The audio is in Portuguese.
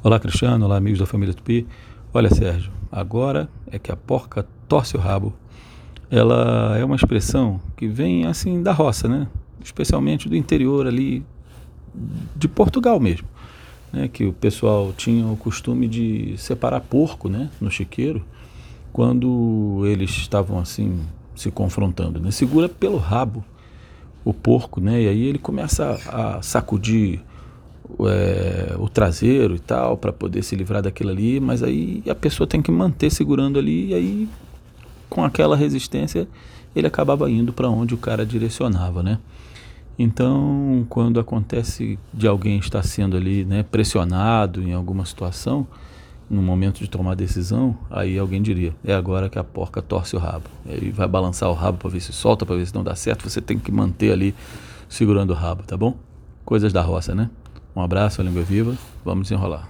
Olá, Cristiano. Olá, amigos da família Tupi. Olha, Sérgio, agora é que a porca torce o rabo. Ela é uma expressão que vem assim da roça, né? Especialmente do interior ali de Portugal mesmo, né? Que o pessoal tinha o costume de separar porco, né? No chiqueiro, quando eles estavam assim se confrontando, né? Segura pelo rabo o porco, né? E aí ele começa a, a sacudir é, o traseiro e tal, para poder se livrar daquilo ali, mas aí a pessoa tem que manter segurando ali, e aí com aquela resistência ele acabava indo para onde o cara direcionava, né? Então, quando acontece de alguém estar sendo ali né, pressionado em alguma situação, no momento de tomar decisão, aí alguém diria: é agora que a porca torce o rabo. Ele vai balançar o rabo para ver se solta, para ver se não dá certo. Você tem que manter ali segurando o rabo, tá bom? Coisas da roça, né? Um abraço, a língua viva. Vamos desenrolar.